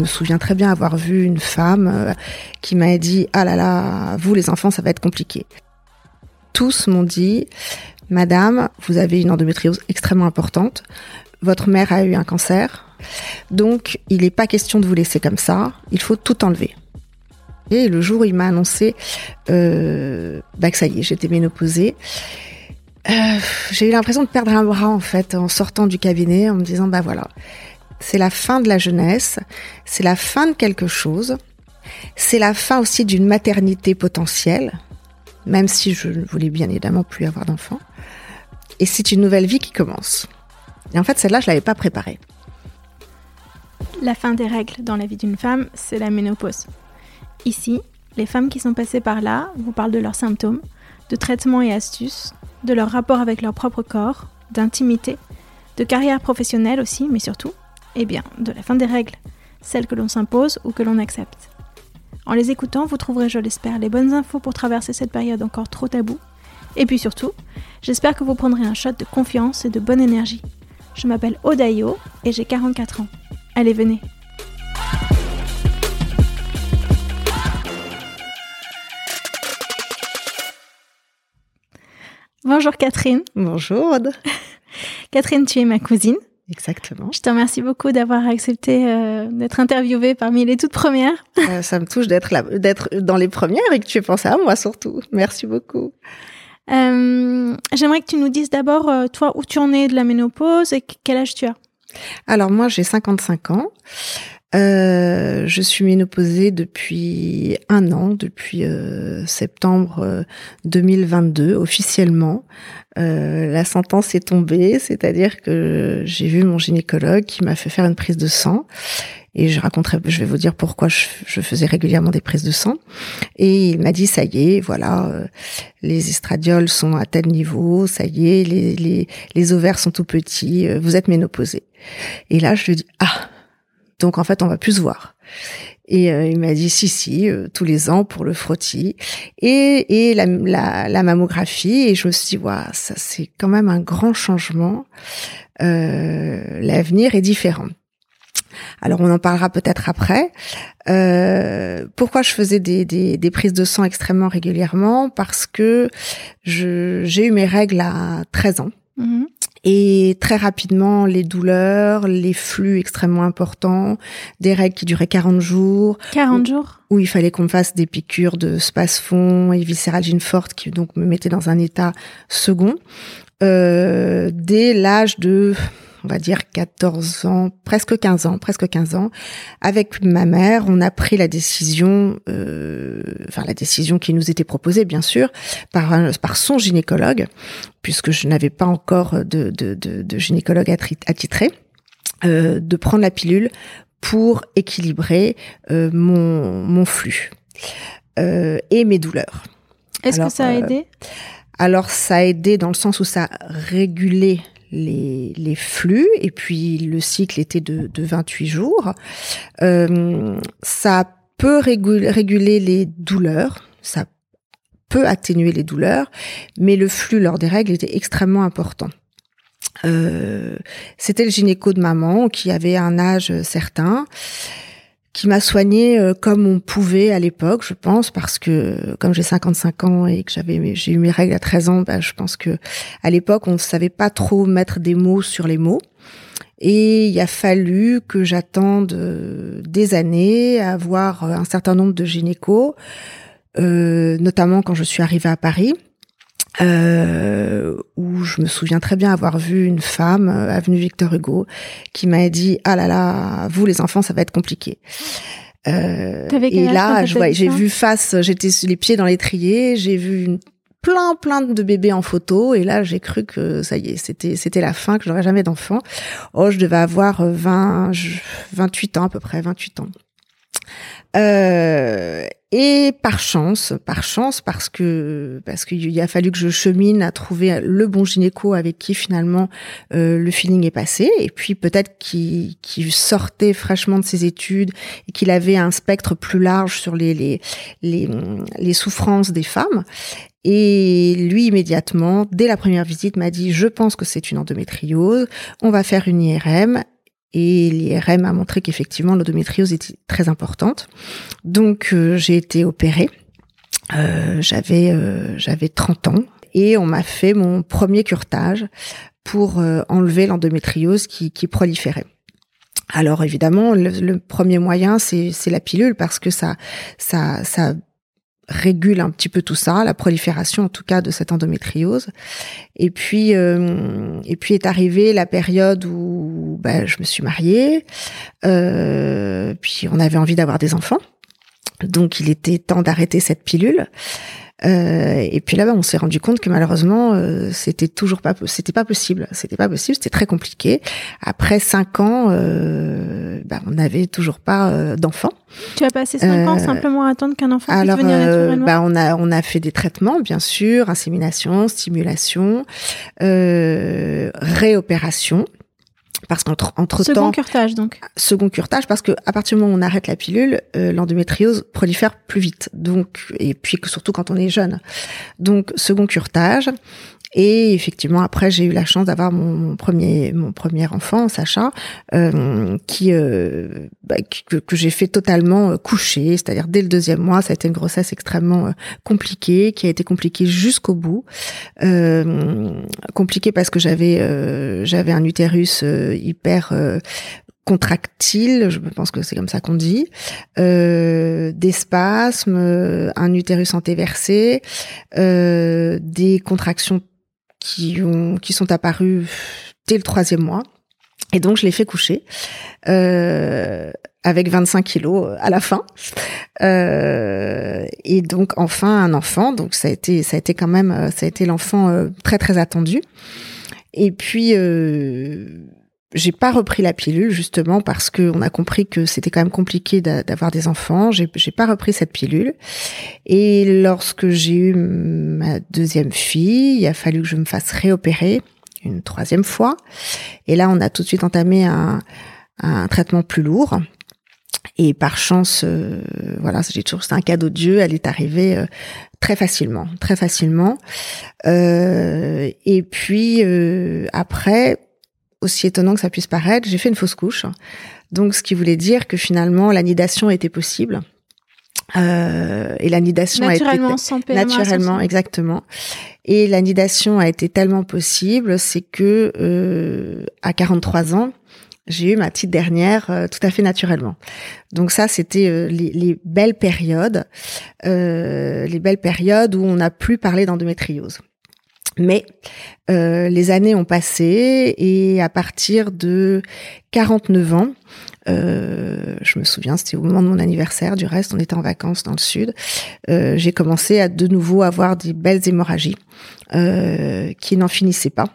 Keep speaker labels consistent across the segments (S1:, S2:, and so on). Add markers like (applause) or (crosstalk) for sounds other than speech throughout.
S1: Je me souviens très bien avoir vu une femme euh, qui m'a dit ah là là vous les enfants ça va être compliqué. Tous m'ont dit madame vous avez une endométriose extrêmement importante votre mère a eu un cancer donc il n'est pas question de vous laisser comme ça il faut tout enlever. Et le jour où il m'a annoncé euh, bah que ça y est j'étais ménopausée euh, j'ai eu l'impression de perdre un bras en fait en sortant du cabinet en me disant bah voilà c'est la fin de la jeunesse, c'est la fin de quelque chose, c'est la fin aussi d'une maternité potentielle, même si je ne voulais bien évidemment plus avoir d'enfants. Et c'est une nouvelle vie qui commence. Et en fait, celle-là, je l'avais pas préparée.
S2: La fin des règles dans la vie d'une femme, c'est la ménopause. Ici, les femmes qui sont passées par là vous parlent de leurs symptômes, de traitements et astuces, de leur rapport avec leur propre corps, d'intimité, de carrière professionnelle aussi, mais surtout eh bien, de la fin des règles, celles que l'on s'impose ou que l'on accepte. En les écoutant, vous trouverez, je l'espère, les bonnes infos pour traverser cette période encore trop taboue. Et puis surtout, j'espère que vous prendrez un shot de confiance et de bonne énergie. Je m'appelle Odayo et j'ai 44 ans. Allez, venez. Bonjour Catherine.
S1: Bonjour Aude. (laughs)
S2: Catherine, tu es ma cousine.
S1: Exactement.
S2: Je te remercie beaucoup d'avoir accepté euh, d'être interviewée parmi les toutes premières. (laughs)
S1: Euh, ça me touche d'être d'être dans les premières et que tu aies pensé à moi surtout. Merci beaucoup.
S2: Euh, J'aimerais que tu nous dises d'abord, toi, où tu en es de la ménopause et quel âge tu as?
S1: Alors moi, j'ai 55 ans. Euh, je suis ménopausée depuis un an, depuis euh, septembre 2022 officiellement. Euh, la sentence est tombée, c'est-à-dire que j'ai vu mon gynécologue qui m'a fait faire une prise de sang. Et je raconterai, je vais vous dire pourquoi je, faisais régulièrement des prises de sang. Et il m'a dit, ça y est, voilà, euh, les estradioles sont à tel niveau, ça y est, les, les, les ovaires sont tout petits, euh, vous êtes ménopausée. Et là, je lui dis, ah, donc en fait, on va plus se voir. Et euh, il m'a dit si si euh, tous les ans pour le frottis et et la, la, la mammographie et je me suis dit ouais, ça c'est quand même un grand changement. Euh, L'avenir est différent. Alors on en parlera peut-être après. Euh, pourquoi je faisais des, des, des, prises de sang extrêmement régulièrement? Parce que j'ai eu mes règles à 13 ans. Mm-hmm. Et très rapidement, les douleurs, les flux extrêmement importants, des règles qui duraient 40 jours.
S2: 40 jours?
S1: Où il fallait qu'on me fasse des piqûres de spasfon et viscéralgine forte qui donc me mettaient dans un état second. Euh, dès l'âge de on va dire 14 ans, presque 15 ans, presque 15 ans, avec ma mère, on a pris la décision, euh, enfin la décision qui nous était proposée bien sûr par par son gynécologue, puisque je n'avais pas encore de, de, de, de gynécologue attitré, euh, de prendre la pilule pour équilibrer euh, mon, mon flux euh, et mes douleurs.
S2: Est-ce que ça a aidé?
S1: Alors ça a aidé dans le sens où ça a régulé les, flux et puis le cycle était de, de 28 jours. Euh, ça peut réguler les douleurs, ça peut atténuer les douleurs, mais le flux lors des règles était extrêmement important. Euh, C'était le gynéco de maman qui avait un âge certain qui m'a soignée euh, comme on pouvait à l'époque, je pense, parce que comme j'ai 55 ans et que j'avais j'ai eu mes règles à 13 ans, bah, je pense que à l'époque on ne savait pas trop mettre des mots sur les mots. Et il a fallu que j'attende euh, des années à avoir un certain nombre de gynécos, euh, notamment quand je suis arrivée à Paris euh, où je me souviens très bien avoir vu une femme, euh, avenue Victor Hugo, qui m'a dit ah là là, vous les enfants, ça va être compliqué.
S2: Euh, et là,
S1: j'ai vu face, j'étais les pieds dans l'étrier, j'ai vu une, plein plein de bébés en photo et là j'ai cru que ça y est c'était c'était la fin que j'aurais jamais d'enfant. Oh je devais avoir 20 28 ans à peu près 28 ans euh, et par chance, par chance, parce que parce qu'il a fallu que je chemine à trouver le bon gynéco avec qui finalement euh, le feeling est passé, et puis peut-être qu'il qui sortait fraîchement de ses études et qu'il avait un spectre plus large sur les les les, les souffrances des femmes. Et lui, immédiatement, dès la première visite, m'a dit, je pense que c'est une endométriose, on va faire une IRM et l'IRM a montré qu'effectivement l'endométriose était très importante. Donc euh, j'ai été opérée. Euh, j'avais euh, j'avais 30 ans et on m'a fait mon premier curtage pour euh, enlever l'endométriose qui, qui proliférait. Alors évidemment, le, le premier moyen c'est la pilule parce que ça ça ça régule un petit peu tout ça, la prolifération en tout cas de cette endométriose. Et puis euh, et puis est arrivée la période où bah, je me suis mariée, euh, puis on avait envie d'avoir des enfants, donc il était temps d'arrêter cette pilule. Euh, et puis là-bas, on s'est rendu compte que malheureusement, euh, c'était toujours pas, c'était pas possible. C'était pas possible. C'était très compliqué. Après cinq ans, euh, bah, on n'avait toujours pas euh, d'enfant.
S2: Tu as passé cinq ans simplement à attendre qu'un enfant
S1: puisse
S2: venir naturellement?
S1: Bah, on a on a fait des traitements, bien sûr, insémination, stimulation, réopération parce qu'entre entre
S2: second temps curtage donc.
S1: second curtage parce que à partir du moment où on arrête la pilule euh, l'endométriose prolifère plus vite. Donc et puis que surtout quand on est jeune. Donc second curtage et effectivement, après, j'ai eu la chance d'avoir mon, premier mon premier enfant, Sacha, euh, qui euh, bah, que, que j'ai fait totalement euh, coucher, c'est-à-dire dès le deuxième mois, ça a été une grossesse extrêmement euh, compliquée, qui a été compliquée jusqu'au bout, euh, compliquée parce que j'avais j'avais un utérus hyper contractile, je pense que c'est comme ça qu'on dit, euh, des spasmes, un utérus antéversé, euh, des contractions qui ont qui sont apparus dès le troisième mois. Et donc je l'ai fait coucher euh, avec 25 kilos à la fin. Euh, et donc enfin un enfant. Donc ça a été ça a été quand même ça a été l'enfant euh, très très attendu. Et puis euh, j'ai pas repris la pilule justement parce que on a compris que c'était quand même compliqué d'avoir des enfants. J'ai pas repris cette pilule. Et lorsque j'ai eu ma deuxième fille, il a fallu que je me fasse réopérer une troisième fois. Et là, on a tout de suite entamé un, un traitement plus lourd. Et par chance, euh, voilà, j'ai toujours c'est un cadeau de Dieu. Elle est arrivée euh, très facilement, très facilement. Euh, et puis euh, après aussi étonnant que ça puisse paraître, j'ai fait une fausse couche. Donc, ce qui voulait dire que finalement, l'anidation était possible. Euh, et l'anidation
S2: naturellement,
S1: a
S2: été sans
S1: naturellement, exactement. Et l'anidation a été tellement possible, c'est que euh, à 43 ans, j'ai eu ma petite dernière euh, tout à fait naturellement. Donc ça, c'était euh, les, les, belles périodes, euh, les belles périodes où on n'a plus parlé d'endométriose. Mais euh, les années ont passé et à partir de 49 ans, euh, je me souviens, c'était au moment de mon anniversaire, du reste, on était en vacances dans le sud, euh, j'ai commencé à de nouveau avoir des belles hémorragies qui n'en finissaient pas.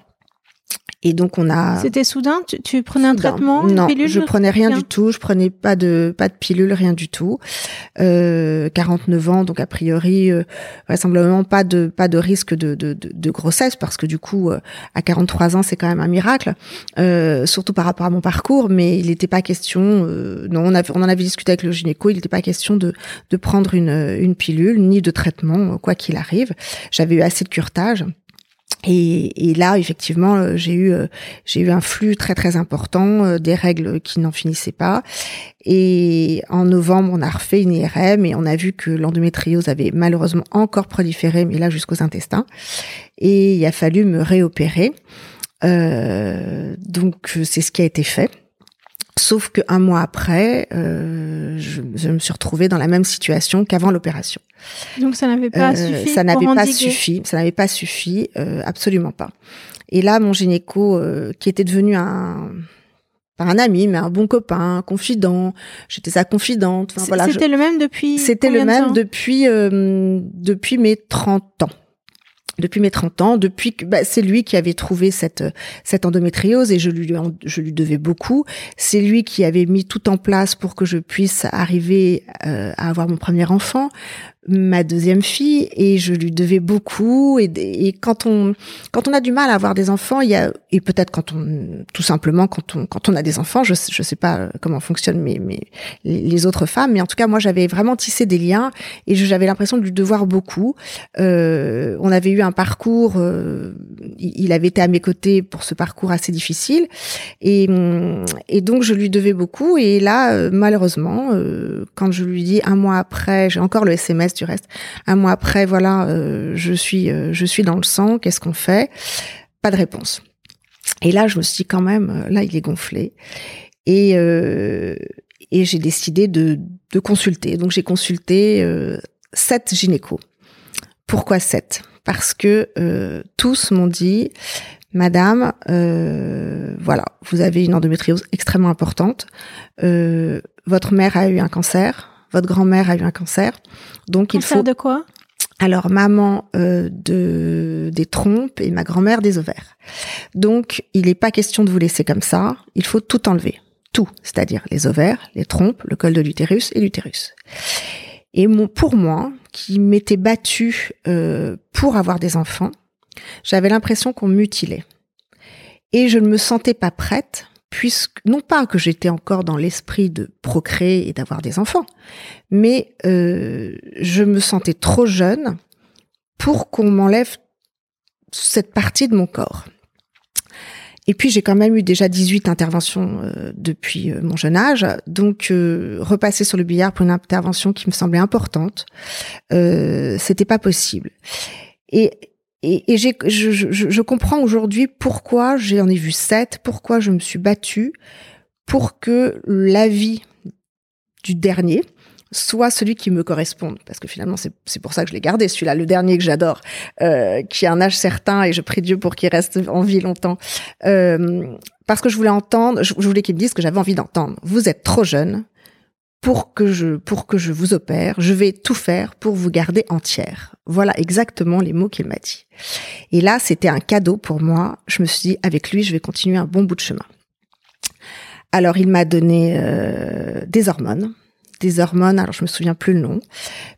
S1: Et donc on a.
S2: C'était soudain. Tu, tu prenais un traitement,
S1: Non,
S2: pilule
S1: je prenais rien, du tout. Je prenais pas de pas de pilule, rien du tout. Euh, 49 ans, donc a priori euh, vraisemblablement pas de pas de risque de, de, de, de grossesse parce que du coup euh, à 43 ans c'est quand même un miracle, euh, surtout par rapport à mon parcours. Mais il n'était pas question. Euh, non, on, avait, on en avait discuté avec le gynéco. Il n'était pas question de de prendre une une pilule ni de traitement quoi qu'il arrive. J'avais eu assez de curtage. Et, là, effectivement, euh, j'ai eu euh, j'ai eu un flux très très important, euh, des règles qui n'en finissaient pas. Et en novembre, on a refait une IRM et on a vu que l'endométriose avait malheureusement encore proliféré, mais là jusqu'aux intestins. Et il a fallu me réopérer. Donc c'est ce qui a été fait. Sauf qu'un mois après, euh, je, je, me suis retrouvée dans la même situation qu'avant l'opération.
S2: Donc ça n'avait pas euh, suffi.
S1: Ça n'avait pas suffi. Ça n'avait pas suffi, euh, absolument pas. Et là, mon gynéco, euh, qui était devenu un pas un ami, mais un bon copain, un confident. J'étais sa confidente.
S2: Enfin, voilà, c'était le même depuis.
S1: C'était le même depuis euh, depuis mes 30 ans depuis mes 30 ans, depuis que bah, c'est lui qui avait trouvé cette cette endométriose et je lui je lui devais beaucoup. C'est lui qui avait mis tout en place pour que je puisse arriver euh, à avoir mon premier enfant ma deuxième fille et je lui devais beaucoup. Et, quand on quand on a du mal à avoir des enfants il y a et peut-être quand on tout simplement quand on quand on a des enfants je je sais pas comment fonctionnent mes, mes les autres femmes mais en tout cas moi j'avais vraiment tissé des liens et j'avais l'impression de lui devoir beaucoup. Euh, on avait eu un parcours euh, il avait été à mes côtés pour ce parcours assez difficile et et donc je lui devais beaucoup. Et là euh, malheureusement euh, quand je lui dis un mois après j'ai encore le SMS Un mois après, voilà, euh, je suis, euh, je suis dans le sang. Qu'est-ce qu'on fait? Pas de réponse. Et là, je me suis dit quand même, euh, là, il est gonflé. Et j'ai décidé de, consulter. Donc j'ai consulté sept gynécos. Pourquoi sept? Parce que tous m'ont dit, Madame, voilà, vous avez une endométriose extrêmement importante. Votre mère a eu un cancer votre grand-mère a eu un cancer. Donc
S2: cancer
S1: il faut
S2: de quoi?
S1: Alors maman euh, de des trompes et ma grand-mère des ovaires. Donc il n'est pas question de vous laisser comme ça, il faut tout enlever, tout, c'est-à-dire les ovaires, les trompes, le col de l'utérus et l'utérus. Et mon, pour moi, qui m'étais battue euh, pour avoir des enfants, j'avais l'impression qu'on mutilait. Et je ne me sentais pas prête puisque non pas que j'étais encore dans l'esprit de procréer et d'avoir des enfants, mais euh, je me sentais trop jeune pour qu'on m'enlève cette partie de mon corps. Et puis j'ai quand même eu déjà 18 interventions euh, depuis euh, mon jeune âge, donc repasser sur le billard pour une intervention qui me semblait importante, c'était pas possible. Et et, et j'ai, je, je, je, comprends aujourd'hui pourquoi j'en ai vu sept, pourquoi je me suis battue pour que l'avis du dernier soit celui qui me corresponde, parce que finalement c'est pour ça que je l'ai gardé, celui-là, le dernier que j'adore, euh, qui a un âge certain et je prie Dieu pour qu'il reste en vie longtemps, euh, parce que je voulais entendre, je voulais qu'il me dise que j'avais envie d'entendre. Vous êtes trop jeune, pour que je pour que je vous opère, je vais tout faire pour vous garder entière. Voilà exactement les mots qu'il m'a dit. Et là, c'était un cadeau pour moi. Je me suis dit avec lui, je vais continuer un bon bout de chemin. Alors, il m'a donné euh, des hormones, des hormones. Alors, je me souviens plus le nom,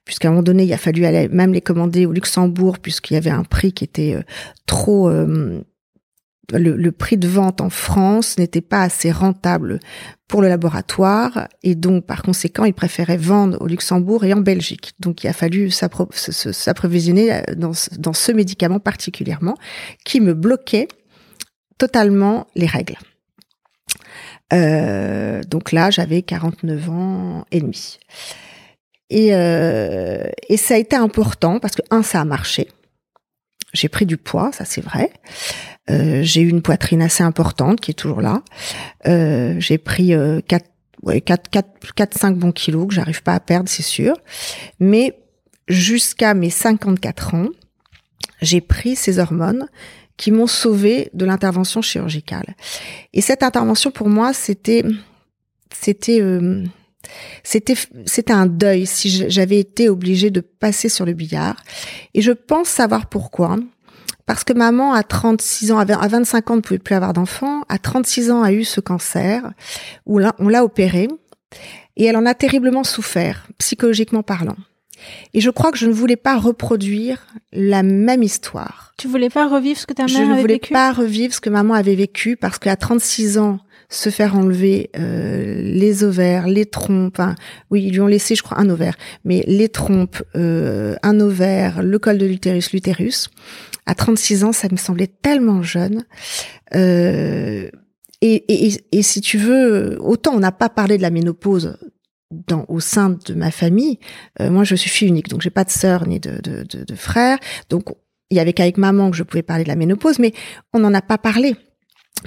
S1: puisqu'à un moment donné, il a fallu aller même les commander au Luxembourg, puisqu'il y avait un prix qui était euh, trop euh, le, prix de vente en France n'était pas assez rentable pour le laboratoire et donc par conséquent il préférait vendre au Luxembourg et en Belgique. Donc il a fallu s'approvisionner euh, dans, dans ce médicament particulièrement qui me bloquait totalement les règles. Euh, donc là j'avais 49 ans et demi. Et, euh, et ça a été important parce que un ça a marché j'ai pris du poids, ça c'est vrai. Euh, j'ai eu une poitrine assez importante qui est toujours là. Euh, j'ai pris 4, ouais, 4, 4, 4, 5 bons kilos que j'arrive pas à perdre, c'est sûr. Mais jusqu'à mes 54 ans, j'ai pris ces hormones qui m'ont sauvé de l'intervention chirurgicale. Et cette intervention pour moi, c'était, c'était, euh, c'était c'était un deuil si j'avais été obligée de passer sur le billard et je pense savoir pourquoi parce que maman à 36 ans, à 25 ans ne pouvait plus avoir d'enfant, à 36 ans a eu ce cancer, où on l'a opéré, et elle en a terriblement souffert, psychologiquement parlant. Et je crois que je ne voulais pas reproduire la même histoire.
S2: Tu voulais pas revivre ce que ta mère avait vécu?
S1: Je ne voulais pas revivre ce que maman avait vécu parce qu'à 36 ans, se faire enlever euh, les ovaires, les trompes, oui, ils lui ont laissé, je crois, un ovaire, mais les trompes, euh, un ovaire, le col de l'utérus, l'utérus. À 36 ans, ça me semblait tellement jeune. Euh, et, et, et, si tu veux, autant on n'a pas parlé de la ménopause dans, au sein de ma famille. Euh, moi, je suis fille unique, donc j'ai pas de sœur ni de, de, de, de frère. Donc, il y avait qu'avec maman que je pouvais parler de la ménopause, mais on n'en a pas parlé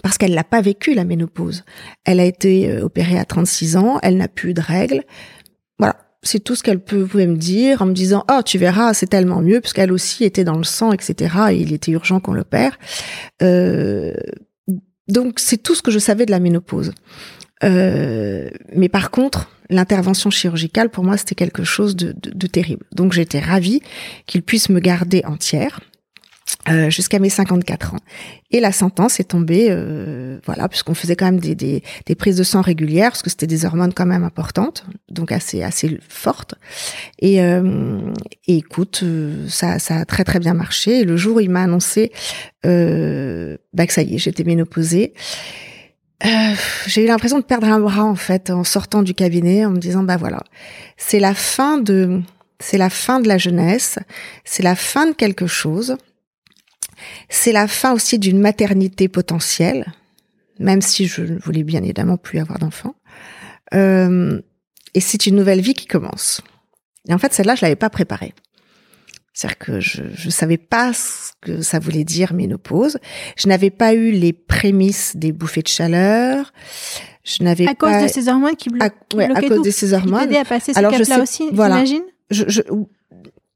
S1: parce qu'elle n'a pas vécu la ménopause. Elle a été euh, opérée à 36 ans, elle n'a plus de règles. Voilà, c'est tout ce qu'elle pouvait me dire en me disant oh tu verras c'est tellement mieux puisqu'elle aussi était dans le sang etc et il était urgent qu'on l'opère. Euh, donc c'est tout ce que je savais de la ménopause. Euh, mais par contre, l'intervention chirurgicale, pour moi, c'était quelque chose de, de terrible. Donc j'étais ravie qu'il puisse me garder entière. Euh, jusqu'à mes 54 ans. Et la sentence est tombée, euh, voilà, puisqu'on faisait quand même des, des, des, prises de sang régulières, parce que c'était des hormones quand même importantes, donc assez assez fortes. Et, euh, écoute, euh, ça, ça a très très bien marché. Et le jour où il m'a annoncé euh, bah que ça y est, j'étais ménopausée, j'ai eu l'impression de perdre un bras en fait en sortant du cabinet, en me disant bah voilà, c'est la fin de c'est la fin de la jeunesse, c'est la fin de quelque chose. C'est la fin aussi d'une maternité potentielle, même si je ne voulais bien évidemment plus avoir d'enfants. Euh, et c'est une nouvelle vie qui commence. Et en fait, celle-là, je l'avais pas préparée. C'est-à-dire que je ne savais pas ce que ça voulait dire ménopause. Je n'avais pas eu les prémices des bouffées de chaleur. Je n'avais
S2: à cause de ces hormones qui, blo
S1: à, ouais, à cause de ces hormones.
S2: à passer ces là aussi,
S1: voilà.
S2: j'imagine?
S1: Je, je,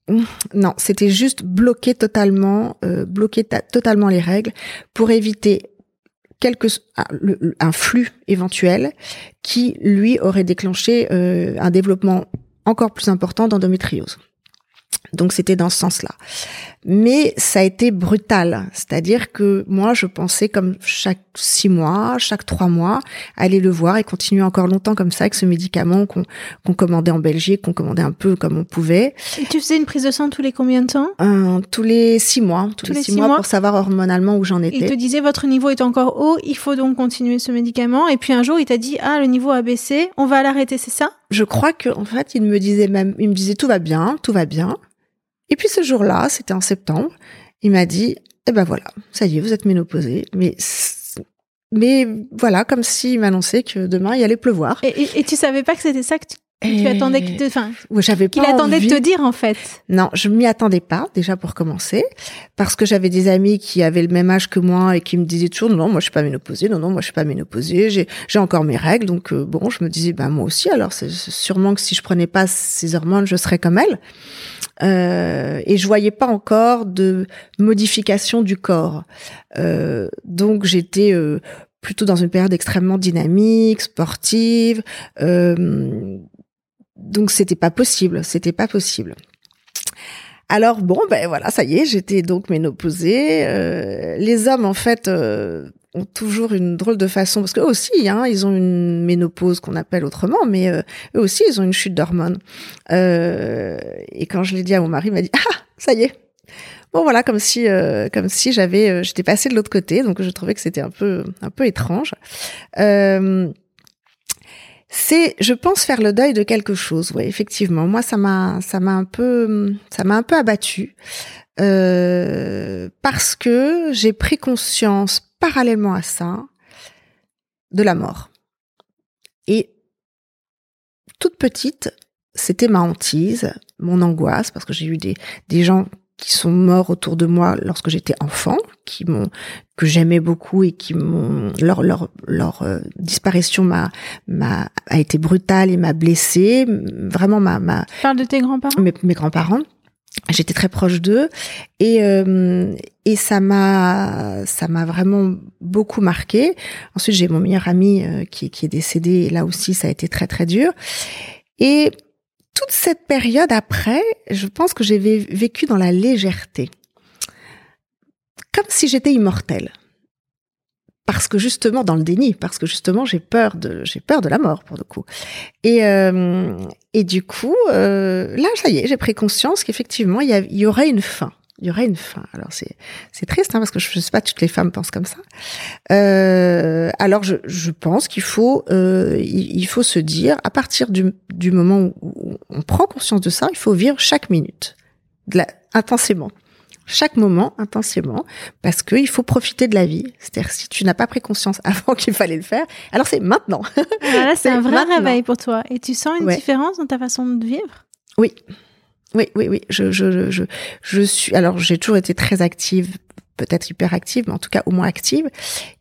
S1: non, c'était juste bloquer totalement, euh, bloquer totalement les règles pour éviter quelque, un flux éventuel qui, lui, aurait déclenché euh, un développement encore plus important d'endométriose. Donc c'était dans ce sens-là. Mais ça a été brutal, c'est-à-dire que moi je pensais comme chaque six mois, chaque trois mois, aller le voir et continuer encore longtemps comme ça avec ce médicament qu'on commandait en Belgique, qu'on commandait un peu comme on pouvait.
S2: Et tu faisais une prise de sang tous les combien de temps?
S1: Euh, Tous les six mois, tous, les, six, mois, pour savoir hormonalement où j'en étais.
S2: Il te disait votre niveau est encore haut, il faut donc continuer ce médicament. Et puis un jour il t'a dit ah le niveau a baissé, on va l'arrêter, c'est ça?
S1: Je crois que en fait il me disait même, il me disait tout va bien, tout va bien. Et puis ce jour-là, c'était en septembre, il m'a dit, eh ben voilà, ça y est, vous êtes ménopausée, mais mais voilà, comme s'il m'annonçait que demain il allait pleuvoir.
S2: Et, et, tu savais pas que c'était ça que tu, attendais te, enfin,
S1: j'avais
S2: qu'il attendait de te dire en fait.
S1: Non, je m'y attendais pas déjà pour commencer, parce que j'avais des amis qui avaient le même âge que moi et qui me disaient toujours non, moi je suis pas ménopausée, non non, moi je suis pas ménopausée, j'ai j'ai encore mes règles, donc euh, bon, je me disais ben moi aussi, alors c'est sûrement que si je prenais pas ces hormones, je serais comme elle. Euh, et je voyais pas encore de modification du corps. Euh, donc j'étais euh, plutôt dans une période extrêmement dynamique, sportive. Euh, donc c'était pas possible, c'était pas possible. Alors bon, ben voilà, ça y est, j'étais donc ménopausée. Euh, les hommes, en fait, euh, toujours une drôle de façon, parce qu'eux aussi, hein, ils ont une ménopause qu'on appelle autrement, mais euh, eux aussi, ils ont une chute d'hormones. Euh, et quand je l'ai dit à mon mari, il m'a dit ah ça y est. Bon voilà, comme si euh, comme si j'avais j'étais passée de l'autre côté, donc je trouvais que c'était un peu un peu étrange. c'est, je pense, faire le deuil de quelque chose. Oui, effectivement. Moi, ça m'a, ça m'a un peu, ça m'a un peu abattu parce que j'ai pris conscience parallèlement à ça, de la mort. Et toute petite, c'était ma hantise, mon angoisse, parce que j'ai eu des, des gens qui sont morts autour de moi lorsque j'étais enfant, qui m'ont que j'aimais beaucoup et qui m'ont leur leur leur euh, disparition m'a m'a a été brutale et m'a blessée, vraiment ma ma.
S2: Parle de tes grands-parents?
S1: Mes, mes grands-parents j'étais très proche d'eux et euh, et ça m'a ça m'a vraiment beaucoup marqué. Ensuite, j'ai mon meilleur ami euh, qui qui est décédé et là aussi ça a été très très dur. Et toute cette période après, je pense que j'ai vécu dans la légèreté. si j'étais immortelle parce que justement dans le déni, parce que justement j'ai peur de j'ai peur de la mort pour le coup. Et euh, et du coup euh, là ça y est, j'ai pris conscience qu'effectivement il y, y, aurait une fin. Il y aurait une fin. Alors c'est c'est triste hein, parce que je, je sais pas toutes les femmes pensent comme ça. Euh, alors je je pense qu'il faut euh, il, il, faut se dire à partir du du moment où on prend conscience de ça, il faut vivre chaque minute intensément chaque moment intensément parce qu'il faut profiter de la vie. C'est-à-dire si tu n'as pas pris conscience (laughs) avant qu'il fallait le faire, alors c'est maintenant. (laughs)
S2: Voilà, c'est un vrai réveil pour toi. Et tu sens une différence dans ta façon de vivre?
S1: Oui. Oui, oui, oui. Je, je, je, je suis. Alors, j'ai toujours été très active peut-être hyperactive, mais en tout cas au moins active.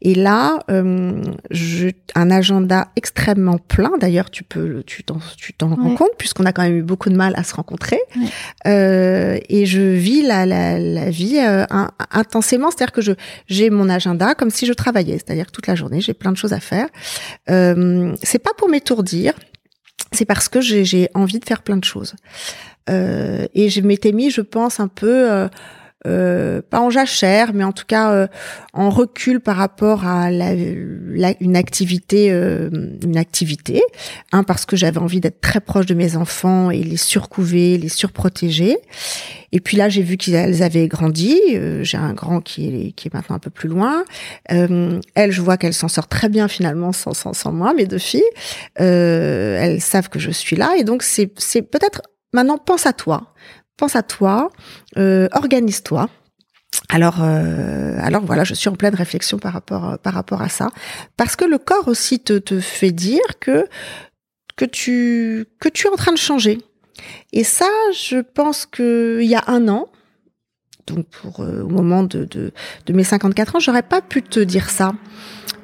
S1: Et là, euh, je, un agenda extrêmement plein. D'ailleurs, tu peux, tu t'en, tu t'en rends compte puisqu'on a quand même eu beaucoup de mal à se rencontrer. Euh, et je vis la, la, la vie euh, intensément, c'est-à-dire que je, j'ai mon agenda comme si je travaillais, c'est-à-dire que toute la journée, j'ai plein de choses à faire. Euh, c'est pas pour m'étourdir, c'est parce que j'ai, envie de faire plein de choses. Euh, et je m'étais mis, je pense, un peu euh, euh, pas en jachère, mais en tout cas euh, en recul par rapport à la, une activité, euh, une activité. Un parce que j'avais envie d'être très proche de mes enfants et les surcouver, les surprotéger. Et puis là, j'ai vu qu'elles avaient grandi. j'ai un grand qui est, qui est maintenant un peu plus loin. elles, je vois qu'elles s'en sortent très bien finalement sans, sans, sans moi, mes deux filles. elles savent que je suis là, et donc c'est peut-être maintenant pense à toi pense à toi, euh, organise-toi. Alors, euh, alors voilà, je suis en pleine réflexion par rapport par rapport à ça, parce que le corps aussi te, fait dire que que tu que tu es en train de changer. Et ça, je pense que il y a un an, donc pour euh, au moment de, de, de mes 54 ans, j'aurais pas pu te dire ça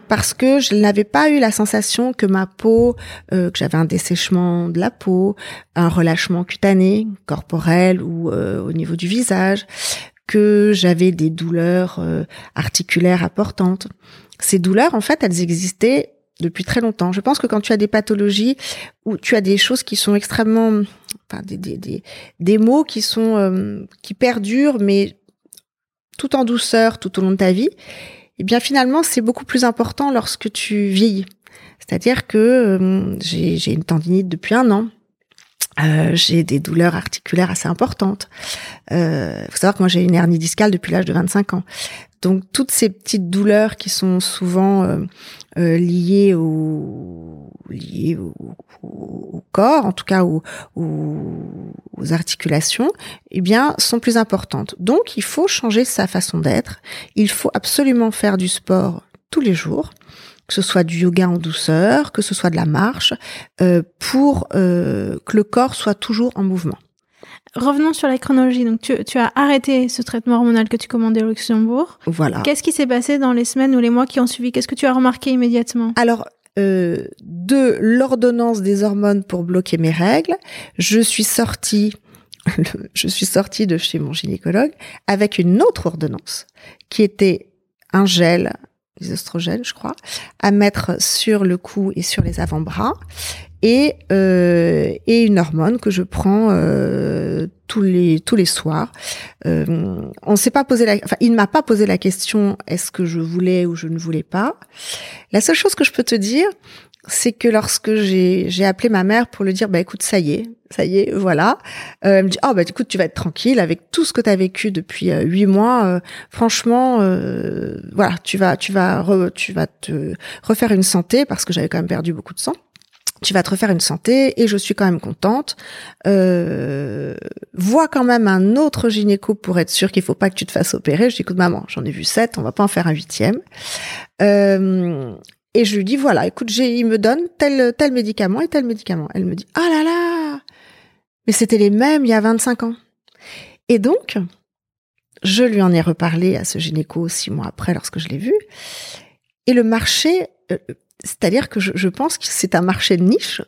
S1: parce que je n'avais pas eu la sensation que ma peau, euh, que j'avais un dessèchement de la peau, un relâchement cutané, corporel ou euh, au niveau du visage, que j'avais des douleurs euh, articulaires importantes. Ces douleurs, en fait, elles existaient depuis très longtemps. Je pense que quand tu as des pathologies ou tu as des choses qui sont extrêmement, enfin des des des, des mots qui sont qui perdurent, mais tout en douceur tout au long de ta vie, eh bien finalement c'est beaucoup plus important lorsque tu vieillis. C'est-à-dire que euh, j'ai une tendinite depuis un an. Euh, j'ai des douleurs articulaires assez importantes. Il euh, faut savoir que moi j'ai une hernie discale depuis l'âge de 25 ans. Donc toutes ces petites douleurs qui sont souvent euh, euh liées au liées au, au, corps, en tout cas aux, aux, articulations, eh bien sont plus importantes. Donc il faut changer sa façon d'être. Il faut absolument faire du sport tous les jours que ce soit du yoga en douceur, que ce soit de la marche, euh, pour euh, que le corps soit toujours en mouvement.
S2: Revenons sur la chronologie. Donc, tu, tu, as arrêté ce traitement hormonal que tu commandais au Luxembourg.
S1: Voilà.
S2: Qu'est-ce qui s'est passé dans les semaines ou les mois qui ont suivi? Qu'est-ce que tu as remarqué immédiatement?
S1: Alors, de l'ordonnance des hormones pour bloquer mes règles, je suis sortie, (laughs) je suis sortie de chez mon gynécologue avec une autre ordonnance qui était un gel des oestrogènes, je crois, à mettre sur le cou et sur les avant-bras, et euh, et une hormone que je prends euh, tous les tous les soirs. Euh, on s'est pas posé la, enfin, il ne m'a pas posé la question est-ce que je voulais ou je ne voulais pas. La seule chose que je peux te dire, c'est que lorsque j'ai appelé ma mère pour lui dire bah écoute ça y est ça y est voilà euh, elle me dit oh bah écoute tu vas être tranquille avec tout ce que tu as vécu depuis euh, huit mois euh, franchement voilà tu vas tu vas tu vas te refaire une santé parce que j'avais quand même perdu beaucoup de sang tu vas te refaire une santé et je suis quand même contente. Euh, vois quand même un autre gynéco pour être sûr qu'il faut pas que tu te fasses opérer. Je dis écoute maman, j'en ai vu sept, on va pas en faire un huitième. Euh, et je lui dis voilà, écoute, j'ai, il me donne tel tel médicament et tel médicament. Elle me dit ah là là, mais c'était les mêmes il y a 25 ans. Et donc, je lui en ai reparlé à ce gynéco six mois après lorsque je l'ai vu. Et le marché, euh, c'est-à-dire que je, je pense que c'est un marché de niche.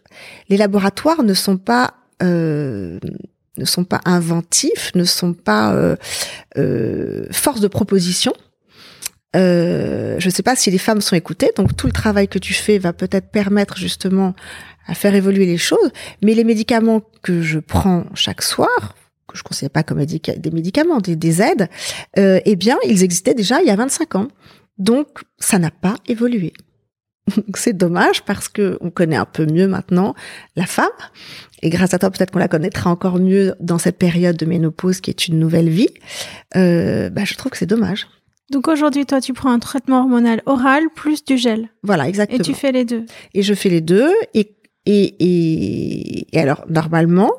S1: Les laboratoires ne sont pas euh, ne sont pas inventifs, ne sont pas euh, euh, force de proposition. Euh, je ne sais pas si les femmes sont écoutées, donc tout le travail que tu fais va peut-être permettre justement à faire évoluer les choses. Mais les médicaments que je prends chaque soir, que je ne considère pas comme des médicaments, des, aides, euh, eh bien, ils existaient déjà il y a 25 ans. Donc, ça n'a pas évolué. (laughs) C'est dommage parce que on connaît un peu mieux maintenant la femme. Et grâce à toi, peut-être qu'on la connaîtra encore mieux dans cette période de ménopause qui est une nouvelle vie. Euh, bah, je trouve que c'est dommage.
S2: Donc aujourd'hui, toi, tu prends un traitement hormonal oral plus du gel.
S1: Voilà, exactement.
S2: Et tu fais les deux.
S1: Et je fais les deux. Et, et, et, et alors, normalement,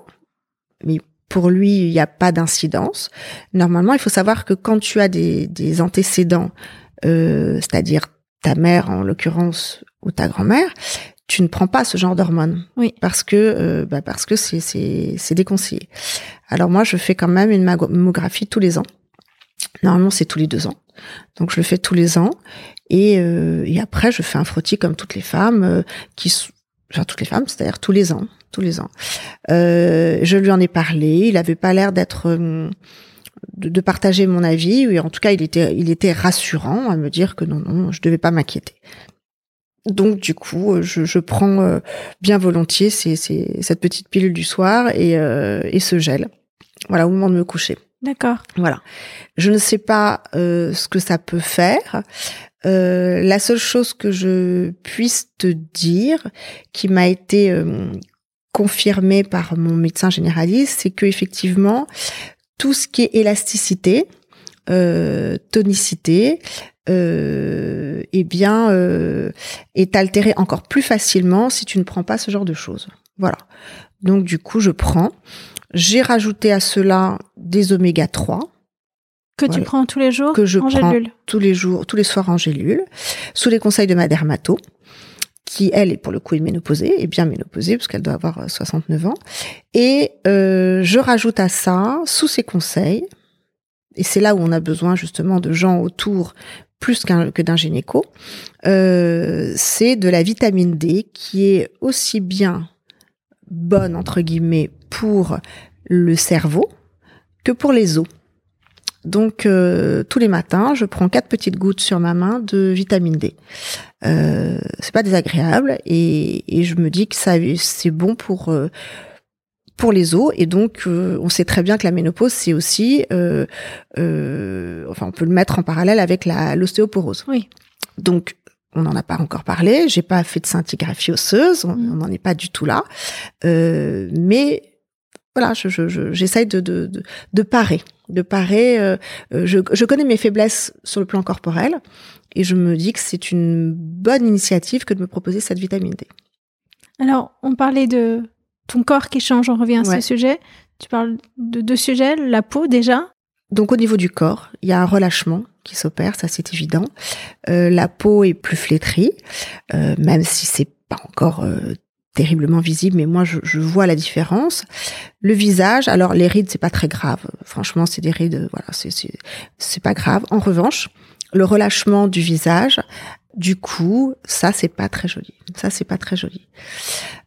S1: mais pour lui, il n'y a pas d'incidence. Normalement, il faut savoir que quand tu as des, des antécédents, euh, c'est-à-dire ta mère en l'occurrence ou ta grand-mère, tu ne prends pas ce genre d'hormones.
S2: Oui.
S1: Parce que euh, bah parce que c'est c'est c'est déconseillé. Alors moi, je fais quand même une mammographie tous les ans. Normalement, c'est tous les deux ans. Donc je le fais tous les ans. Et, euh, et après, je fais un frottis comme toutes les femmes euh, qui enfin toutes les femmes, c'est-à-dire tous les ans tous les ans. Euh, je lui en ai parlé. Il avait pas l'air d'être euh, de, partager mon avis. Et en tout cas, il était il était rassurant à me dire que non non, je devais pas m'inquiéter. Donc du coup, je, je prends euh, bien volontiers cette petite pilule du soir et, et ce gel. Voilà, au moment de me coucher.
S2: D'accord.
S1: Voilà. Je ne sais pas ce que ça peut faire. Euh, la seule chose que je puisse te dire, qui m'a été confirmé par mon médecin généraliste, c'est que effectivement tout ce qui est élasticité, euh, tonicité, euh, eh bien, euh, est altéré encore plus facilement si tu ne prends pas ce genre de choses. Voilà. Donc du coup, je prends. J'ai rajouté à cela des oméga 3.
S2: Que tu prends tous les jours
S1: Que je
S2: en
S1: prends
S2: gélule.
S1: tous les jours, tous les soirs en gélule, sous les conseils de ma dermato qui elle est pour le coup est ménopausée, est bien ménopausée parce qu'elle doit avoir 69 euh, ans. Et euh, je rajoute à ça, sous ses conseils, et c'est là où on a besoin justement de gens autour plus que d'un gynéco, euh, c'est de la vitamine D qui est aussi bien bonne entre guillemets pour le cerveau que pour les os. Donc euh, tous les matins, je prends quatre petites gouttes sur ma main de vitamine D. Euh, c'est pas désagréable et, et, je me dis que ça c'est bon pour euh, pour les os et donc euh, on sait très bien que la ménopause c'est aussi euh, enfin on peut le mettre en parallèle avec la l'ostéoporose.
S2: Oui.
S1: Donc on n'en a pas encore parlé, j'ai pas fait de scintigraphie osseuse, on mm. n'en est pas du tout là, mais voilà, j'essaye je, je, de, de, de, parer, de parer. Euh, euh, je, je, connais mes faiblesses sur le plan corporel et je me dis que c'est une bonne initiative que de me proposer cette vitamine D.
S2: Alors, on parlait de ton corps qui change, on revient à ce sujet. Tu parles de deux sujets, la peau déjà.
S1: Donc au niveau du corps, il y a un relâchement qui s'opère, ça c'est évident. Euh, la peau est plus flétrie, euh, même si c'est pas encore euh, terriblement visible, mais moi je, je, vois la différence. Le visage, alors les rides c'est pas très grave, franchement c'est des rides, voilà, c'est c'est pas grave. En revanche, le relâchement du visage, du cou, ça c'est pas très joli. Ça c'est pas très joli.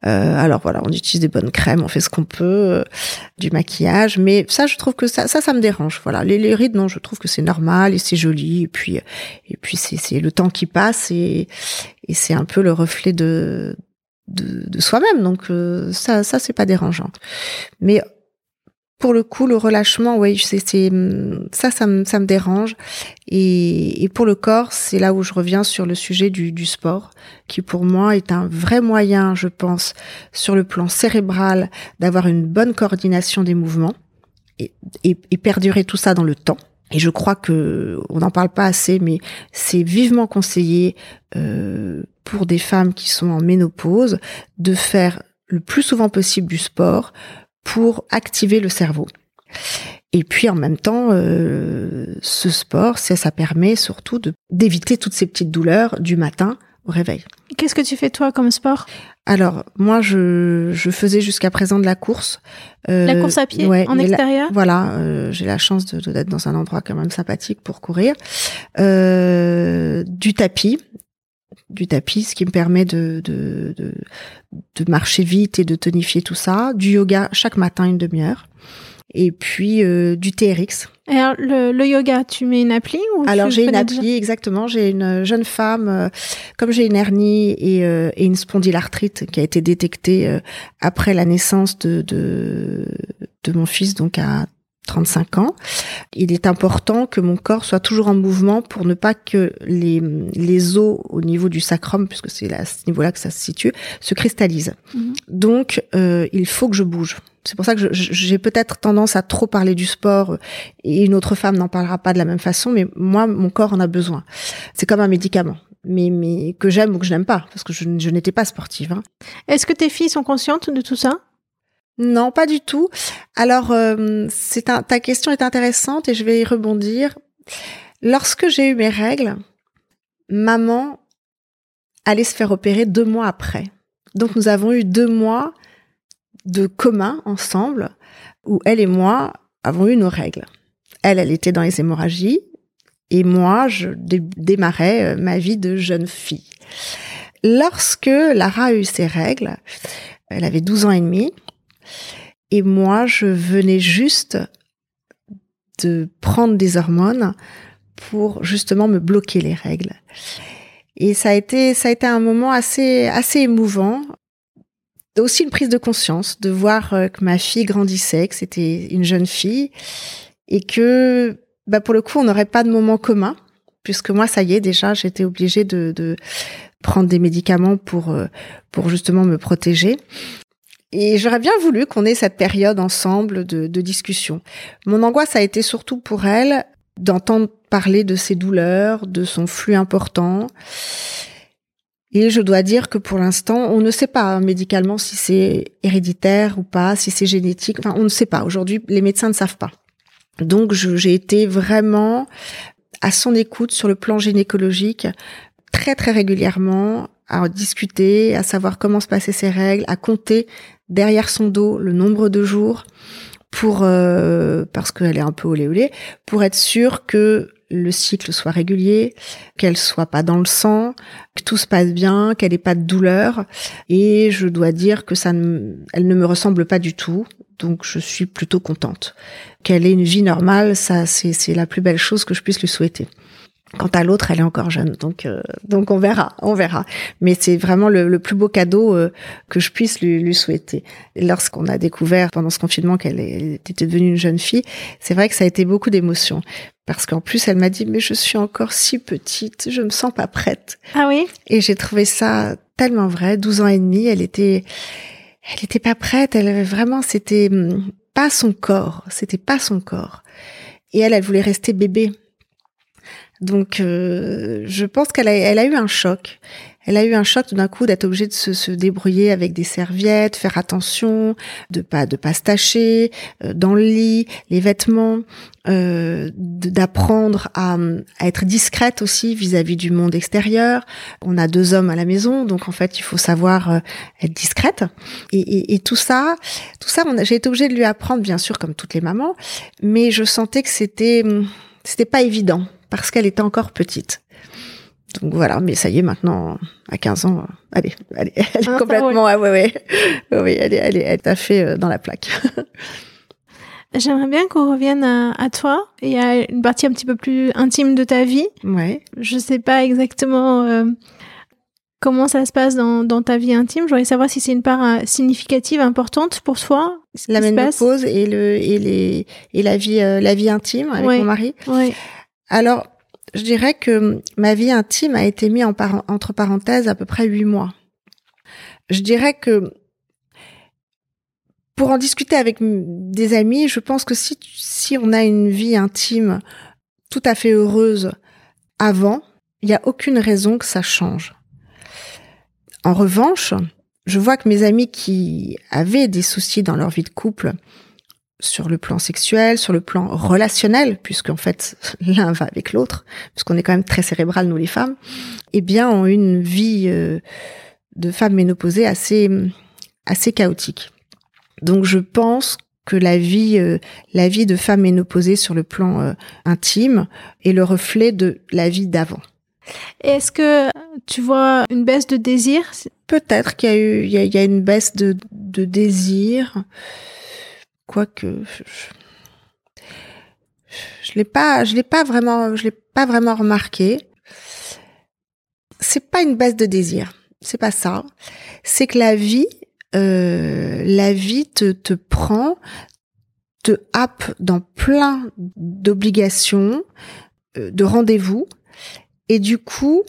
S1: Euh, alors voilà, on utilise des bonnes crèmes, on fait ce qu'on peut, euh, du maquillage, mais ça je trouve que ça ça ça me dérange. Voilà, les, les rides non, je trouve que c'est normal et c'est joli et puis et puis c'est c'est le temps qui passe et et c'est un peu le reflet de de, de soi-même. Donc euh, ça, ça c'est pas dérangeant. Mais pour le coup, le relâchement, oui, c'est ça, ça me, ça me dérange. Et, et pour le corps, c'est là où je reviens sur le sujet du, du sport, qui pour moi est un vrai moyen, je pense, sur le plan cérébral, d'avoir une bonne coordination des mouvements et, et, et perdurer tout ça dans le temps. Et je crois que on n'en parle pas assez, mais c'est vivement conseillé euh, pour des femmes qui sont en ménopause de faire le plus souvent possible du sport pour activer le cerveau. Et puis en même temps, euh, ce sport, ça, ça permet surtout d'éviter toutes ces petites douleurs du matin au réveil.
S2: Qu'est-ce que tu fais toi comme sport?
S1: Alors moi, je, je faisais jusqu'à présent de la course.
S2: Euh, la course à pied en extérieur?
S1: voilà, euh, j'ai la chance d'être de, dans un endroit quand même sympathique pour courir. Euh, du tapis, du tapis, ce qui me permet de, de, de, de, marcher vite et de tonifier tout ça. Du yoga chaque matin une demi-heure. Et puis euh, du TRX.
S2: alors le, le, yoga, tu mets une appli ou
S1: Alors j'ai une appli, exactement. J'ai une jeune femme, euh, comme j'ai une hernie et, euh, et, une spondylarthrite qui a été détectée après la naissance de, de, de mon fils, donc à 35 ans, il est important que mon corps soit toujours en mouvement pour ne pas que les, les os au niveau du sacrum, puisque c'est à ce niveau-là que ça se situe, se cristallisent. Mhm. Donc, euh, il faut que je bouge. C'est pour ça que j'ai peut-être tendance à trop parler du sport et une autre femme n'en parlera pas de la même façon, mais moi, mon corps en a besoin. C'est comme un médicament. Mais, mais que j'aime ou que je n'aime pas, parce que je, je n'étais pas sportive. Hein.
S2: Est-ce que tes filles sont conscientes de tout ça?
S1: Non, pas du tout. Alors, euh, c'est ta question est intéressante et je vais y rebondir. Lorsque j'ai eu mes règles, maman allait se faire opérer deux mois après. Donc, nous avons eu deux mois de commun ensemble où elle et moi avons eu nos règles. Elle, elle était dans les hémorragies et moi, je démarrais euh, ma vie de jeune fille. Lorsque Lara a eu ses règles, elle avait 12 ans et demi, et moi, je venais juste de prendre des hormones pour justement me bloquer les règles. Et ça a été, ça a été un moment assez, assez émouvant. Aussi une prise de conscience de voir euh, que ma fille grandissait, que c'était une jeune fille et que, bah pour le coup, on n'aurait pas de moment commun puisque moi, ça y est, déjà, j'étais obligée de, prendre des médicaments pour, euh, pour justement me protéger. Et j'aurais bien voulu qu'on ait cette période ensemble de, de discussion. Mon angoisse a été surtout pour elle d'entendre parler de ses douleurs, de son flux important. Et je dois dire que pour l'instant, on ne sait pas médicalement si c'est héréditaire ou pas, si c'est génétique. Enfin, on ne sait pas. Aujourd'hui, les médecins ne savent pas. Donc, j'ai été vraiment à son écoute sur le plan gynécologique très très régulièrement à discuter, à savoir comment se passaient ses règles, à compter derrière son dos le nombre de jours pour euh, parce qu'elle est un peu olé olé pour être sûre que le cycle soit régulier, qu'elle soit pas dans le sang, que tout se passe bien, qu'elle ait pas de douleur. Et je dois dire que ça, ne, elle ne me ressemble pas du tout. Donc je suis plutôt contente. Qu'elle ait une vie normale, ça c'est la plus belle chose que je puisse lui souhaiter. Quant à l'autre, elle est encore jeune, donc euh, donc on verra, on verra. Mais c'est vraiment le, plus beau cadeau euh, que je puisse lui, lui souhaiter. Lorsqu'on a découvert pendant ce confinement qu'elle était devenue une jeune fille, c'est vrai que ça a été beaucoup d'émotions parce qu'en plus elle m'a dit mais je suis encore si petite, je me sens pas prête.
S2: Ah oui?
S1: Et j'ai trouvé ça tellement vrai. 12 ans et demi, elle était, elle était pas prête. Elle avait vraiment, c'était hum, pas son corps, c'était pas son corps. Et elle, elle voulait rester bébé. Donc, euh, je pense qu'elle a, elle a eu un choc. Elle a eu un choc tout d'un coup d'être obligée de se, se, débrouiller avec des serviettes, faire attention, de pas de pas se tâcher euh, dans le lit, les vêtements, euh, d'apprendre à, à, être discrète aussi vis-à-vis du monde extérieur. On a deux hommes à la maison, donc en fait il faut savoir euh, être discrète. Et, et, et, tout ça, tout ça, j'ai été obligée de lui apprendre bien sûr comme toutes les mamans, mais je sentais que c'était c'était pas évident parce qu'elle était encore petite. Donc voilà, mais ça y est, maintenant, à 15 ans, allez, allez (laughs) elle est ah, complètement, ah, ouais, ouais, ouais, elle est, elle est, elle est fait euh, dans la plaque. (laughs)
S2: J'aimerais bien qu'on revienne à, toi et à une partie un petit peu plus intime de ta vie.
S1: Ouais.
S2: Je sais pas exactement euh, comment ça se passe dans, dans ta vie intime. Je voudrais savoir si c'est une part euh, significative, importante pour toi.
S1: La ménopause et le et les et la vie la vie intime avec mon mari.
S2: Ouais.
S1: Alors, je dirais que ma vie intime a été mise entre parenthèses à peu près huit mois. Je dirais que pour en discuter avec des amis, je pense que si, si on a une vie intime tout à fait heureuse avant, il n'y a aucune raison que ça change. En revanche, je vois que mes amis qui avaient des soucis dans leur vie de couple sur le plan sexuel, sur le plan relationnel, puisqu'en fait (laughs) l'un va avec l'autre, puisqu'on est quand même très cérébral nous les femmes, eh bien ont une vie euh, de femme ménopausée assez assez chaotique. Donc je pense que la vie euh, la vie de femme ménopausée sur le plan euh, intime est le reflet de la vie d'avant.
S2: Est-ce que tu vois une baisse de désir?
S1: Peut-être qu'il y a eu il y a, une baisse de, de désir quoique je, je l'ai pas, je l'ai pas vraiment, je l'ai pas vraiment remarqué. C'est pas une baisse de désir, c'est pas ça. C'est que la vie, euh, la vie te, te prend te happe dans plein d'obligations, euh, de rendez-vous, et du coup,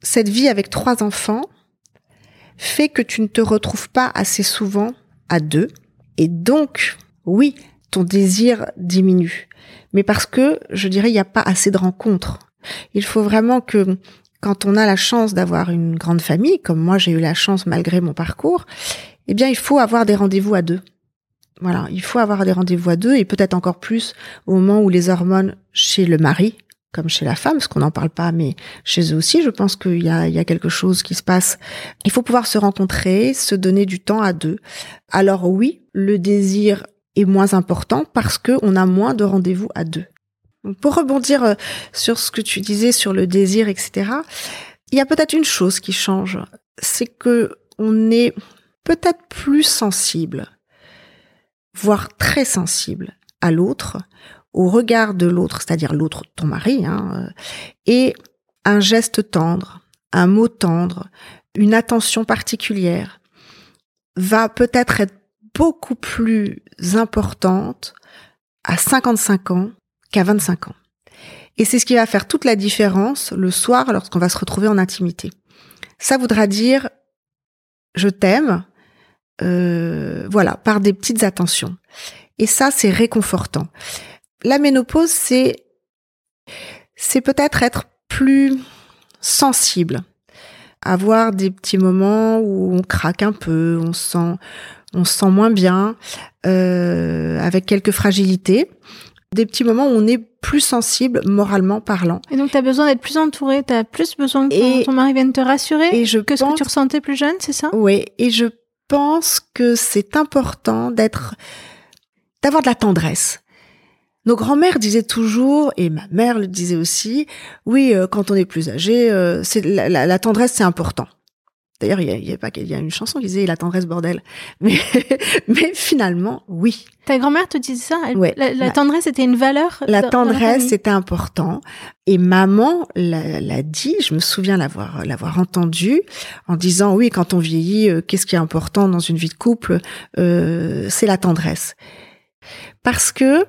S1: cette vie avec trois enfants fait que tu ne te retrouves pas assez souvent à deux, et donc, oui, ton désir diminue. Mais parce que, je dirais, il n'y a pas assez de rencontres. Il faut vraiment que, quand on a la chance d'avoir une grande famille, comme moi j'ai eu la chance malgré mon parcours, eh bien, il faut avoir des rendez-vous à deux. Voilà, il faut avoir des rendez-vous à deux et peut-être encore plus au moment où les hormones chez le mari, comme chez la femme, parce qu'on n'en parle pas, mais chez eux aussi, je pense qu'il y a, y a quelque chose qui se passe. Il faut pouvoir se rencontrer, se donner du temps à deux. Alors oui, le désir moins important parce que on a moins de rendez-vous à deux. Pour rebondir euh, sur ce que tu disais sur le désir, etc., il y a peut-être une chose qui change, c'est que on est peut-être plus sensible, voire très sensible à l'autre, au regard de l'autre, c'est-à-dire l'autre, ton mari, hein, euh, et un geste tendre, un mot tendre, une attention particulière va peut-être être beaucoup plus importante à 55 ans qu'à 25 ans. Et c'est ce qui va faire toute la différence le soir lorsqu'on va se retrouver en intimité. Ça voudra dire je t'aime, euh, voilà, par des petites attentions. Et ça, c'est réconfortant. La ménopause, c'est c'est peut-être être plus sensible, avoir des petits moments où on craque un peu, on sent on se sent moins bien, euh, avec quelques fragilités. Des petits moments où on est plus sensible moralement parlant.
S2: Et donc tu as besoin d'être plus entouré, tu as plus besoin que ton, mari vienne te rassurer
S1: et je
S2: que ce que tu ressentais plus jeune, c'est ça?
S1: Oui, et je pense que c'est important d'être d'avoir de la tendresse. Nos grands-mères disaient toujours, et ma mère le disait aussi, oui, euh, quand on est plus âgé, euh, c'est la, tendresse c'est important. D'ailleurs, il y a, pas, il y a une chanson qui disait la tendresse bordel. Mais, (laughs) mais finalement, oui.
S2: Ta grand-mère te disait ça? Ouais, la, tendresse était une valeur.
S1: La tendresse c'était important. Et maman l'a dit. Je me souviens l'avoir l'avoir entendu en disant oui, quand on vieillit, euh, qu'est-ce qui est important dans une vie de couple euh, C'est la tendresse. Parce que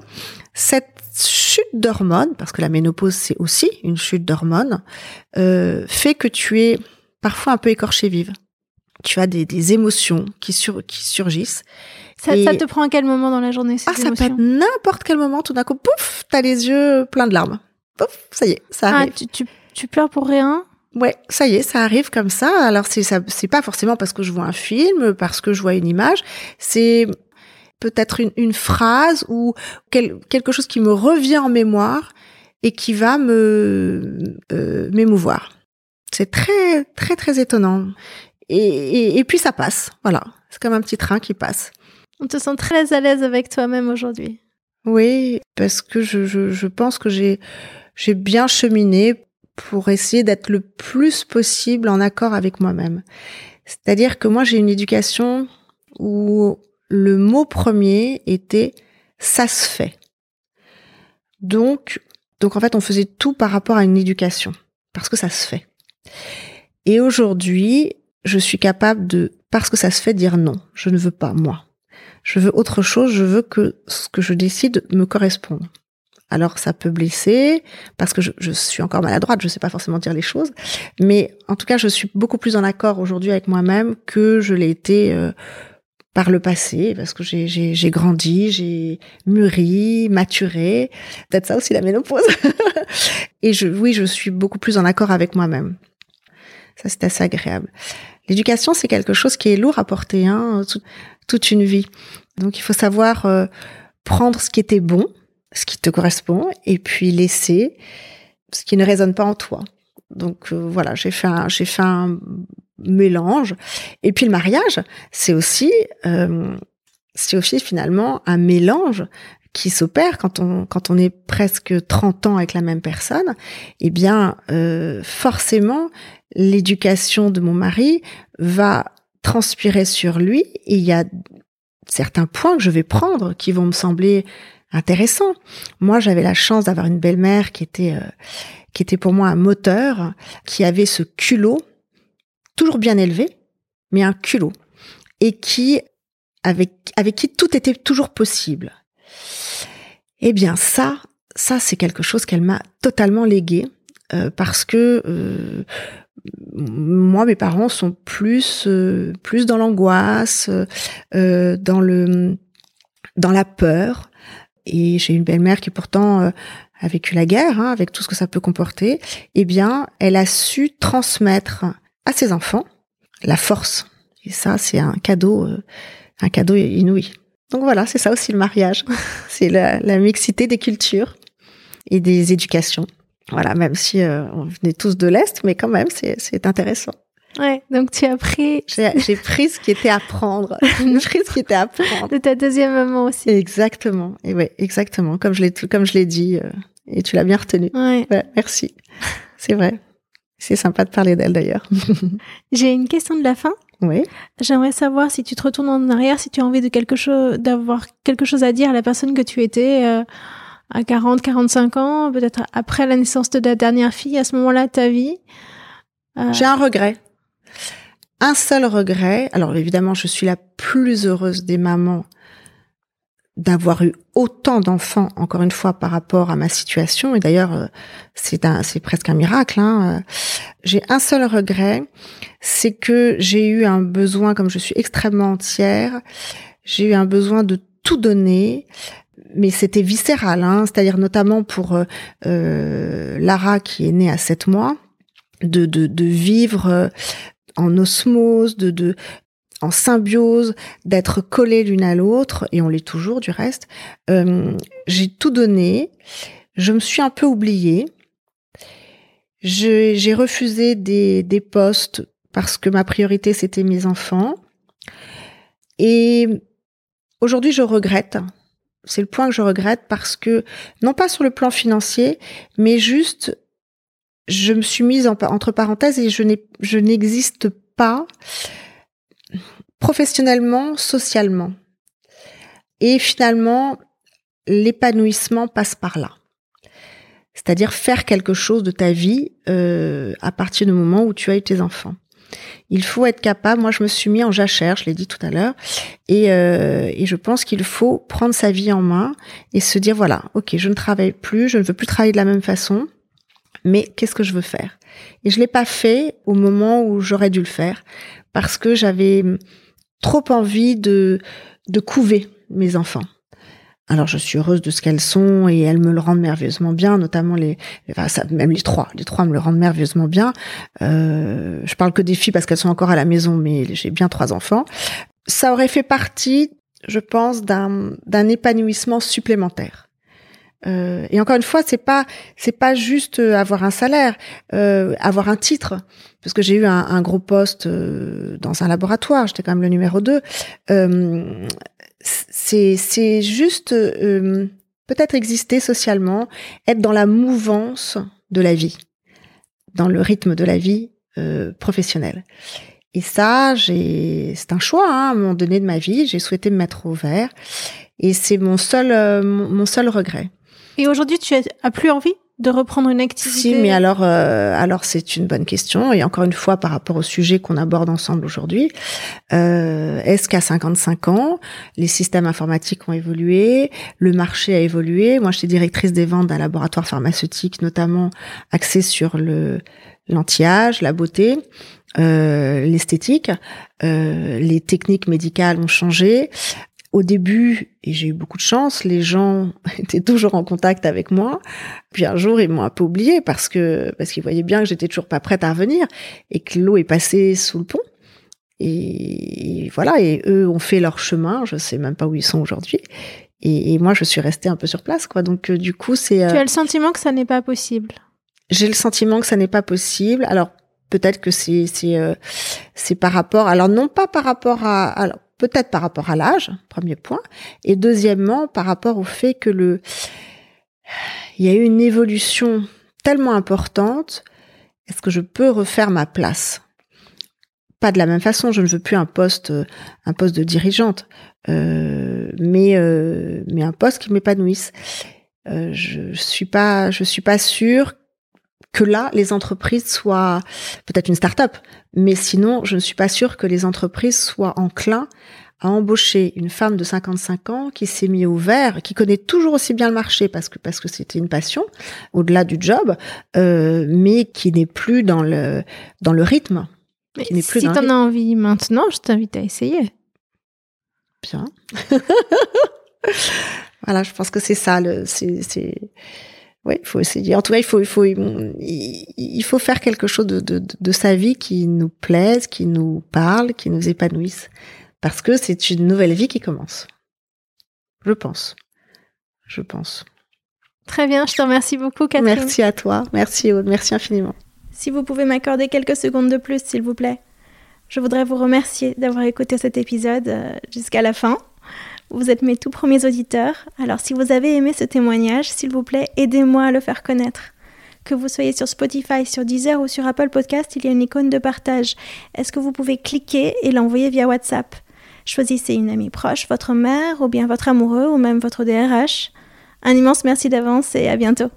S1: cette chute d'hormones, parce que la ménopause c'est aussi une chute d'hormones, euh, fait que tu es parfois un peu écorché vive. Tu as des, émotions qui, qui surgissent.
S2: Ça, te prend à quel moment dans la journée
S1: Ah, ça peut être n'importe quel moment. Tout d'un coup, pouf, t'as les yeux pleins de larmes. Pouf, ça y est, ça ah, arrive.
S2: tu, tu, pleures pour rien
S1: Ouais, ça y est, ça arrive comme ça. Alors c'est ça, c'est pas forcément parce que je vois un film, parce que je vois une image. C'est peut-être une, phrase ou quelque chose qui me revient en mémoire et qui va me euh, m'émouvoir. C'est très, très, très étonnant. Et, et, puis ça passe, voilà. C'est comme un petit train qui passe.
S2: On te sent très à l'aise avec toi-même aujourd'hui.
S1: Oui, parce que je, je, je pense que j'ai, j'ai bien cheminé pour essayer d'être le plus possible en accord avec moi-même. C'est-à-dire que moi, j'ai une éducation où le mot premier était ça se fait. Donc, donc en fait, on faisait tout par rapport à une éducation parce que ça se fait. Et aujourd'hui, je suis capable de, parce que ça se fait, dire non, je ne veux pas, moi. Je veux autre chose, je veux que ce que je décide me corresponde. Alors ça peut blesser parce que je, suis encore maladroite, je ne sais pas forcément dire les choses, mais en tout cas je suis beaucoup plus en accord aujourd'hui avec moi-même que je l'ai été euh, par le passé parce que j'ai grandi, j'ai mûri, maturé, peut-être ça aussi la ménopause. (laughs) Et oui, je suis beaucoup plus en accord avec moi-même. Ça, c'est assez agréable. L'éducation, c'est quelque chose qui est lourd à porter hein, toute une vie. Donc, il faut savoir euh, prendre ce qui était bon, ce qui te correspond, et puis laisser ce qui ne résonne pas en toi. Donc euh, voilà, j'ai fait un, j'ai fait un mélange. Et puis le mariage, c'est aussi, euh, c'est aussi finalement un mélange qui s'opère quand on quand on est presque 30 ans avec la même personne, eh bien euh, forcément l'éducation de mon mari va transpirer sur lui et il y a certains points que je vais prendre qui vont me sembler intéressants. Moi, j'avais la chance d'avoir une belle-mère qui était euh, qui était pour moi un moteur, qui avait ce culot toujours bien élevé, mais un culot et qui avec avec qui tout était toujours possible. Eh bien, ça, ça, c'est quelque chose qu'elle m'a totalement légué euh, parce que euh, moi, mes parents sont plus, euh, plus dans l'angoisse, dans le, dans la peur. Et j'ai une belle-mère qui pourtant a vécu la guerre, hein, avec tout ce que ça peut comporter. Eh bien, elle a su transmettre à ses enfants la force. Et ça, c'est un cadeau, un cadeau inouï. Donc voilà, c'est ça aussi le mariage. (laughs) c'est la, mixité des cultures et des éducations. Voilà, même si euh, on venait tous de l'Est, mais quand même, c'est intéressant.
S2: Ouais, donc tu as pris...
S1: J'ai pris ce qui était à prendre. (laughs) J'ai pris ce qui était à prendre.
S2: De ta deuxième maman aussi.
S1: Exactement. Et ouais, exactement. Comme je l'ai, comme je l'ai dit, euh, et tu l'as bien retenu.
S2: Ouais.
S1: ouais merci. C'est vrai. C'est sympa de parler d'elle d'ailleurs. (laughs)
S2: J'ai une question de la fin.
S1: Oui.
S2: J'aimerais savoir si tu te retournes en arrière, si tu as envie de quelque chose, d'avoir quelque chose à dire à la personne que tu étais euh, à 40, 45 ans, peut-être après la naissance de ta dernière fille, à ce moment-là de ta vie.
S1: Euh... J'ai un regret. Un seul regret. Alors évidemment, je suis la plus heureuse des mamans d'avoir eu autant d'enfants, encore une fois, par rapport à ma situation. Et d'ailleurs, euh, c'est un, c'est presque un miracle. Hein. J'ai un seul regret, c'est que j'ai eu un besoin, comme je suis extrêmement entière, j'ai eu un besoin de tout donner, mais c'était viscéral, hein, c'est-à-dire notamment pour euh, euh, Lara qui est née à sept mois, de, de, vivre en osmose, de, de en symbiose, d'être collés l'une à l'autre, et on l'est toujours du reste. Euh, j'ai tout donné, je me suis un peu oubliée, j'ai refusé des, des postes parce que ma priorité c'était mes enfants, et aujourd'hui je regrette. C'est le point que je regrette parce que, non pas sur le plan financier, mais juste, je me suis mise entre parenthèses et je n'existe pas professionnellement, socialement. Et finalement, l'épanouissement passe par là. C'est-à-dire faire quelque chose de ta vie euh, à partir du moment où tu as eu tes enfants. Il faut être capable, moi je me suis mis en jachère, je l'ai dit tout à l'heure, et, euh, et je pense qu'il faut prendre sa vie en main et se dire, voilà, ok, je ne travaille plus, je ne veux plus travailler de la même façon, mais qu'est-ce que je veux faire? Et je l'ai pas fait au moment où j'aurais dû le faire, parce que j'avais trop envie de couver mes enfants. Alors je suis heureuse de ce qu'elles sont et elles me le rendent merveilleusement bien, notamment les, enfin, ça, même les trois, les trois me le rendent merveilleusement bien. Euh, je parle que des filles parce qu'elles sont encore à la maison, mais j'ai bien trois enfants. Ça aurait fait partie, je pense, d'un d'un épanouissement supplémentaire. Euh, et encore une fois, c'est pas c'est pas juste euh, avoir un salaire, euh, avoir un titre, parce que j'ai eu un, un, gros poste euh, dans un laboratoire, j'étais quand même le numéro 2. Euh, c'est c'est juste peut-être exister socialement, être dans la mouvance de la vie, dans le rythme de la vie professionnelle. Et ça, c'est un choix hein, à un moment donné de ma vie. J'ai souhaité me mettre au vert, et c'est mon seul mon seul regret.
S2: Et aujourd'hui, tu as plus envie? De reprendre une activité
S1: Si, mais alors, euh, alors c'est une bonne question. Et encore une fois, par rapport au sujet qu'on aborde ensemble aujourd'hui, euh, est-ce qu'à 55 ans, les systèmes informatiques ont évolué, le marché a évolué? Moi, j'étais directrice des ventes d'un laboratoire pharmaceutique, notamment axé sur le l'anti-âge, la beauté. Euh, l'esthétique, euh, les techniques médicales ont changé, au début, et j'ai eu beaucoup de chance, les gens (laughs) étaient toujours en contact avec moi. Puis un jour, ils m'ont un peu oublié parce que parce qu'ils voyaient bien que j'étais toujours pas prête à revenir et que l'eau est passée sous le pont. Et, voilà, et eux ont fait leur chemin. Je sais même pas où ils sont aujourd'hui. Et, moi, je suis restée un peu sur place, quoi. Donc euh, du coup, c'est.
S2: Tu as le sentiment que ça n'est pas possible?
S1: J'ai le sentiment que ça n'est pas possible. Alors peut-être que c'est c'est euh, c'est par rapport. Alors non pas par rapport à. Alors, peut-être par rapport à l'âge, premier point, et deuxièmement par rapport au fait que le, il y a eu une évolution tellement importante. Est-ce que je peux refaire ma place? Pas de la même façon. Je ne veux plus un poste, un poste de dirigeante, euh, mais euh, mais un poste qui m'épanouisse. Euh, je suis pas, je suis pas sûre que là, les entreprises soient peut-être une start-up, mais sinon, je ne suis pas sûre que les entreprises soient enclins à embaucher une femme de 55 ans qui s'est mise au vert, qui connaît toujours aussi bien le marché parce que parce que c'était une passion au-delà du job, euh, mais qui n'est plus dans le dans le rythme.
S2: Qui n'est plus si t'en as envie maintenant, je t'invite à essayer.
S1: Bien. (laughs) voilà, je pense que c'est ça. Le, c'est, oui, il faut essayer. En tout cas, il faut, il faut, il, faut faire quelque chose de, de, de, sa vie qui nous plaise, qui nous parle, qui nous épanouisse parce que c'est une nouvelle vie qui commence. Je pense. Je pense.
S2: Très bien, je te remercie beaucoup, Catherine.
S1: Merci à toi. Merci, merci infiniment.
S2: Si vous pouvez m'accorder quelques secondes de plus, s'il vous plaît. Je voudrais vous remercier d'avoir écouté cet épisode euh, jusqu'à la fin. Vous êtes mes tout premiers auditeurs, alors si vous avez aimé ce témoignage, s'il vous plaît, aidez-moi à le faire connaître. Que vous soyez sur Spotify, sur Deezer ou sur Apple Podcast, il y a une icône de partage. Est-ce que vous pouvez cliquer et l'envoyer via WhatsApp? Choisissez une amie proche, votre mère ou bien votre amoureux ou même votre DRH. Un immense merci d'avance et à bientôt.